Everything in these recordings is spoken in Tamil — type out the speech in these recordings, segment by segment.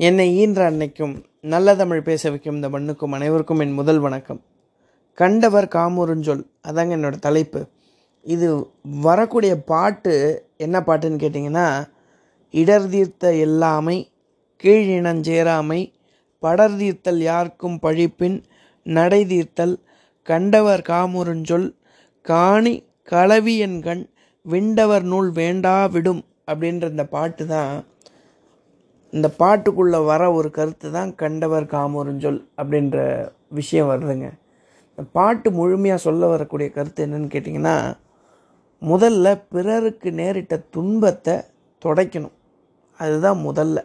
என்னை ஈன்ற அன்னைக்கும் நல்ல தமிழ் பேச வைக்கும் இந்த மண்ணுக்கும் அனைவருக்கும் என் முதல் வணக்கம். கண்டவர் காமூருஞ்சொல் அதாங்க என்னோடய தலைப்பு. இது வரக்கூடிய பாட்டு என்ன பாட்டுன்னு கேட்டிங்கன்னா இடர் தீர்த்த எல்லாமை கீழினஞ்சேராமை படர் தீர்த்தல் யார்க்கும் பழிப்பின் நடை தீர்த்தல் கண்டவர் காமுருஞ்சொல் காணி களவியன்கண் விண்டவர் நூல் வேண்டா விடும் அப்படின்ற இந்த பாட்டு தான் இந்த பாட்டுக்குள்ளே வர ஒரு கருத்து தான் கண்டவர் காமொருஞ்சொல் அப்படின்ற விஷயம் வருதுங்க. இந்த பாட்டு முழுமையாக சொல்ல வரக்கூடிய கருத்து என்னன்னு கேட்டிங்கன்னா முதல்ல பிறருக்கு நேரிட்ட துன்பத்தை துடைக்கணும். அதுதான் முதல்ல.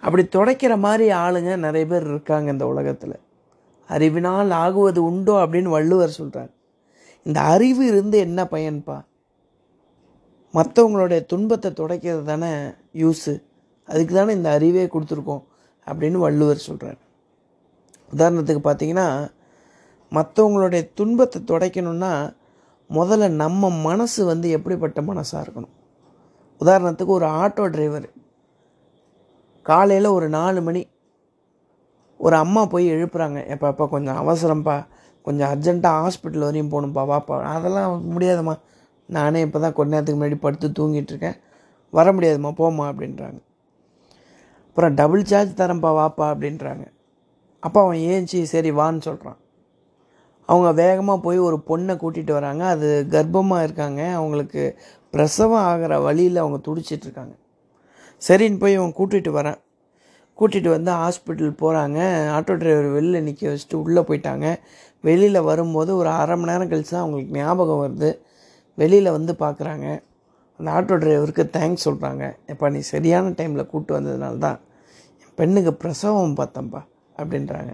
அப்படி துடைக்கிற மாதிரி ஆளுங்க நிறைய பேர் இருக்காங்க இந்த உலகத்தில். அறிவினால் ஆகுவது உண்டோ அப்படின்னு வள்ளுவர் சொல்கிறார் இந்த அறிவு இருந்து என்ன பயன்பா? மற்றவங்களுடைய துன்பத்தை துடைக்கிறது தானே யூஸு. அதுக்கு தானே இந்த அறிவே கொடுத்துருக்கோம் அப்படின்னு வள்ளுவர் சொல்கிறார் உதாரணத்துக்கு பார்த்தீங்கன்னா மற்றவங்களுடைய துன்பத்தை துடைக்கணும்னா முதல்ல நம்ம மனசு வந்து எப்படிப்பட்ட மனசாக இருக்கணும். உதாரணத்துக்கு ஒரு ஆட்டோ டிரைவர் காலையில் ஒரு நாலு மணி ஒரு அம்மா போய் எழுப்புறாங்க எப்போ அப்பா கொஞ்சம் அவசரம்ப்பா கொஞ்சம் அர்ஜென்ட்டாக ஹாஸ்பிட்டல் வரையும் போகணும்ப்பா வாப்பா. அதெல்லாம் முடியாதும்மா. நானே இப்போ தான் கொஞ்ச நேரத்துக்கு முன்னாடி படுத்து தூங்கிட்டு இருக்கேன். வர முடியாதும்மா போம்மா அப்படின்றாங்க. அப்புறம் டபுள் சார்ஜ் தரேன்ப்பா வாப்பா அப்படின்றாங்க. அப்போ அவன் ஏஞ்சி சரி வான்னு சொல்கிறான் அவங்க வேகமாக போய் ஒரு பொண்ணை கூட்டிகிட்டு வராங்க. அது கர்ப்பமாக இருக்காங்க. அவங்களுக்கு பிரசவம் ஆகிற வழியில் அவங்க துடிச்சிட்டு இருக்காங்க. சரின்னு போய் அவன் கூட்டிகிட்டு வரேன். கூட்டிகிட்டு வந்து ஹாஸ்பிட்டல் போகிறாங்க ஆட்டோ டிரைவர் வெளியில் நிற்க வச்சுட்டு உள்ளே போயிட்டாங்க. வெளியில் வரும்போது ஒரு அரை மணி நேரம் கழிச்சு தான் அவங்களுக்கு ஞாபகம் வருது. வெளியில் வந்து பார்க்குறாங்க அந்த ஆட்டோ டிரைவருக்கு தேங்க்ஸ் சொல்கிறாங்க எப்பா நீ சரியான டைமில் கூப்பிட்டு வந்ததுனால தான் என் பெண்ணுக்கு பிரசவம் பார்த்தேன்ப்பா அப்படின்றாங்க.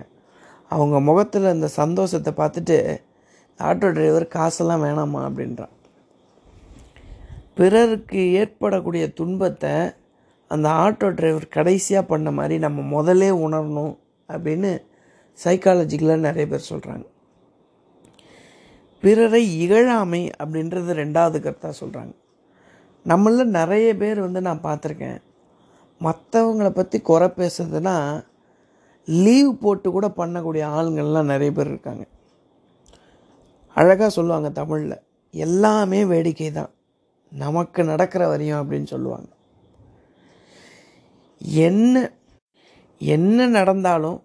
அவங்க முகத்தில் இந்த சந்தோஷத்தை பார்த்துட்டு ஆட்டோ டிரைவர் காசெல்லாம் வேணாமா அப்படின்றான். பிறருக்கு ஏற்படக்கூடிய துன்பத்தை அந்த ஆட்டோ டிரைவர் கடைசியாக பண்ண மாதிரி நம்ம முதலே உணரணும் அப்படின்னு சைக்காலஜிக்கலாக நிறைய பேர் சொல்கிறாங்க பிறரை இகழாமை அப்படின்றது ரெண்டாவது கருத்தாக சொல்கிறாங்க நம்மள நிறைய பேர் வந்து நான் பார்த்துருக்கேன். மற்றவங்களை பற்றி குறை பேசுறதுனா லீவ் போட்டு கூட பண்ணக்கூடிய ஆளுங்கள்லாம் நிறைய பேர் இருக்காங்க. அழகாக சொல்லுவாங்க தமிழில் எல்லாமே வேடிக்கை தான். நமக்கு நடக்கிற வரையும் அப்படின்னு சொல்லுவாங்க. என்ன என்ன நடந்தாலும்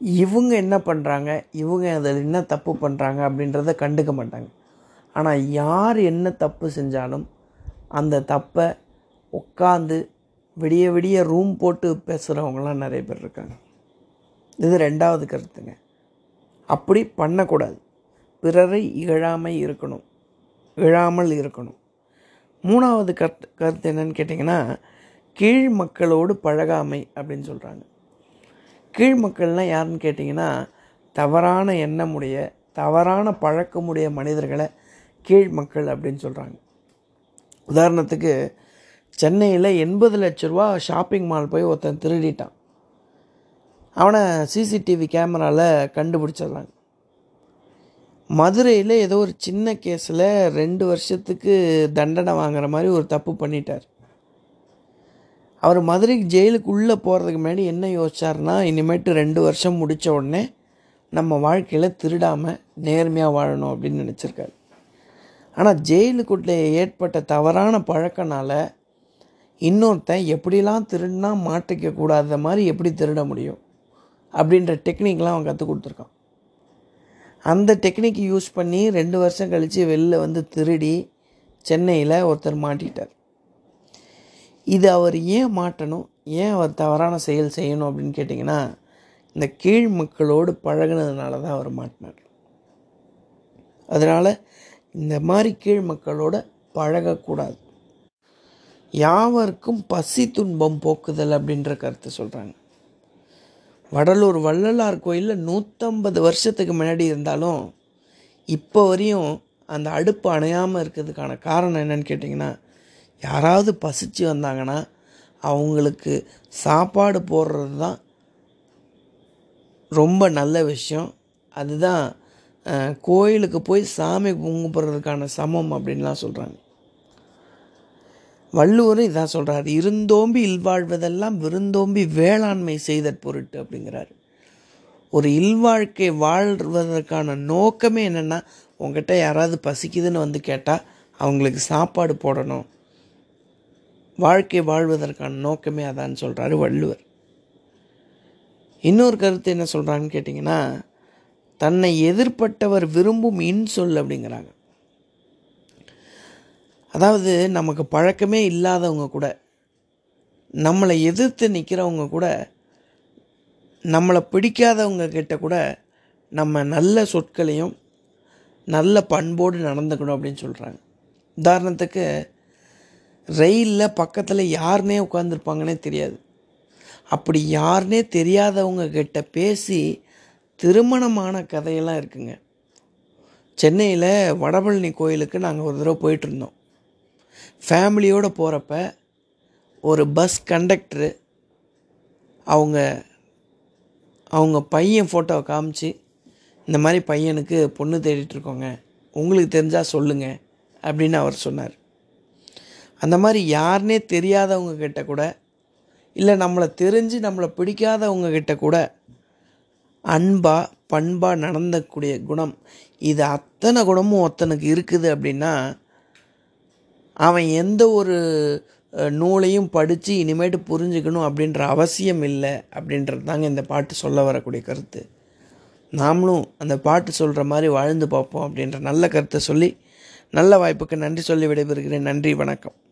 இவங்க என்ன பண்ணுறாங்க இவங்க அதில் என்ன தப்பு பண்ணுறாங்க அப்படின்றத கண்டுக்க மாட்டாங்க. ஆனால் யார் என்ன தப்பு செஞ்சாலும் அந்த தப்பை உட்காந்து விடிய விடிய ரூம் போட்டு பேசுகிறவங்களாம் நிறைய பேர் இருக்காங்க. இது ரெண்டாவது கருத்துங்க. அப்படி பண்ணக்கூடாது. பிறரை இகழாமல் இருக்கணும். இழாமல் இருக்கணும். மூணாவது கருத்து கருத்து என்னன்னு கேட்டிங்கன்னா கீழ் மக்களோடு பழகாமை அப்படின்னு சொல்கிறாங்க கீழ் மக்கள்னால் யாருன்னு கேட்டிங்கன்னா தவறான எண்ணமுடைய தவறான பழக்கமுடைய மனிதர்களை கீழ் மக்கள் அப்படின்னு சொல்கிறாங்க உதாரணத்துக்கு சென்னையில் எண்பது லட்ச ரூபா ஷாப்பிங் மால் போய் ஒருத்தன் திருடிட்டான். அவனை சிசிடிவி கேமராவில் கண்டுபிடிச்சிடுறாங்க. மதுரையில் ஏதோ ஒரு சின்ன கேஸில் ரெண்டு வருஷத்துக்கு தண்டனை வாங்குற மாதிரி ஒரு தப்பு பண்ணிட்டார். அவர் மதுரைக்கு ஜெயிலுக்கு உள்ளே போகிறதுக்கு முன்னாடி என்ன யோசிச்சார்னா இனிமேட்டு ரெண்டு வருஷம் முடித்த உடனே நம்ம வாழ்க்கையில் திருடாமல் நேர்மையாக வாழணும் அப்படின்னு நினச்சிருக்காரு. ஆனால் ஜெயிலுக்குள்ளே ஏற்பட்ட தவறான பழக்கனால் இன்னொருத்தன் எப்படிலாம் திருடினா மாட்டிக்க கூடாத மாதிரி எப்படி திருட முடியும்? அப்படின்ற டெக்னிக்லாம் அவன் கற்றுக் கொடுத்துருக்கான். அந்த டெக்னிக் யூஸ் பண்ணி ரெண்டு வருஷம் கழித்து வெளில வந்து திருடி சென்னையில் ஒருத்தர் மாட்டிட்டார் இது அவர் ஏன் மாட்டணும்? ஏன் அவர் தவறான செயல் செய்யணும் அப்படின்னு கேட்டிங்கன்னா இந்த கீழ் மக்களோடு பழகினதுனால தான் அவர் மாட்டினார். அதனால் இந்த மாதிரி கீழ் மக்களோட பழகக்கூடாது. யாவருக்கும் பசி துன்பம் போக்குதல் அப்படின்ற கருத்து சொல்கிறாங்க வடலூர் வள்ளலார் கோயிலில் நூற்றம்பது வருஷத்துக்கு முன்னாடி இருந்தாலும் இப்போ வரையும் அந்த அடுப்பு அணையாமல் இருக்கிறதுக்கான காரணம் என்னன்னு கேட்டிங்கன்னா யாராவது பசிச்சு வந்தாங்கன்னா அவங்களுக்கு சாப்பாடு போடுறது தான் ரொம்ப நல்ல விஷயம். அதுதான் கோயிலுக்கு போய் சாமி கும்பிட்றதுக்கான சமம் அப்படின்லாம் சொல்கிறாங்க வள்ளுவரும் இதான் சொல்கிறார் இருந்தோம்பி இல்வாழ்வதெல்லாம் விருந்தோம்பி வேளாண்மை செய்தற் பொருட்டு அப்படிங்கிறாரு. ஒரு இல்வாழ்க்கை வாழ்வதற்கான நோக்கமே என்னென்னா உங்ககிட்ட யாராவது பசிக்குதுன்னு வந்து கேட்டால் அவங்களுக்கு சாப்பாடு போடணும். வாழ்க்கை வாழ்வதற்கான நோக்கமே அதான்னு சொல்கிறாரு வள்ளுவர். இன்னொரு கருத்து என்ன சொல்கிறாங்கன்னு கேட்டிங்கன்னா தன்னை எதிர்ப்பட்டவர் விரும்பும் இன்சொல் அப்படிங்கிறாங்க. அதாவது நமக்கு பழக்கமே இல்லாதவங்க கூட நம்மளை எதிர்த்து நிற்கிறவங்க கூட நம்மளை பிடிக்காதவங்க கிட்ட கூட நம்ம நல்ல சொற்களையும் நல்ல பண்போடு நடந்துக்கணும் அப்படின்னு சொல்கிறாங்க உதாரணத்துக்கு ரயிலில் பக்கத்தில் யாருனே உட்காந்துருப்பாங்கன்னே தெரியாது. அப்படி யாருனே தெரியாதவங்க கிட்ட பேசி திருமணமான கதையெல்லாம் இருக்குங்க. சென்னையில் வடபழனி கோயிலுக்கு நாங்கள் ஒரு தடவை போயிட்டுருந்தோம். ஃபேமிலியோடு போகிறப்ப ஒரு பஸ் கண்டக்டரு அவங்க அவங்க பையன் ஃபோட்டோவை காமிச்சு இந்த மாதிரி பையனுக்கு பொண்ணு தேடிட்டுருக்கோங்க உங்களுக்கு தெரிஞ்சால் சொல்லுங்கள் அப்படின்னு அவர் சொன்னார். அந்த மாதிரி யாருனே தெரியாதவங்க கிட்ட கூட இல்லை நம்மளை தெரிஞ்சு நம்மளை பிடிக்காதவங்க கிட்ட கூட அன்பாக பண்பாக நடந்தக்கூடிய குணம். இது அத்தனை குணமும் ஒருத்தனுக்கு இருக்குது அப்படின்னா அவன் எந்த ஒரு நூலையும் படித்து இனிமேட்டு புரிஞ்சுக்கணும் அப்படின்ற அவசியம் இல்லை அப்படின்றது தாங்க இந்த பாட்டு சொல்ல வரக்கூடிய கருத்து. நாமளும் அந்த பாட்டு சொல்கிற மாதிரி வாழ்ந்து பார்ப்போம் அப்படின்ற நல்ல கருத்தை சொல்லி நல்ல வாய்ப்புக்கு நன்றி சொல்லி விடைபெறுகிறேன். நன்றி வணக்கம்.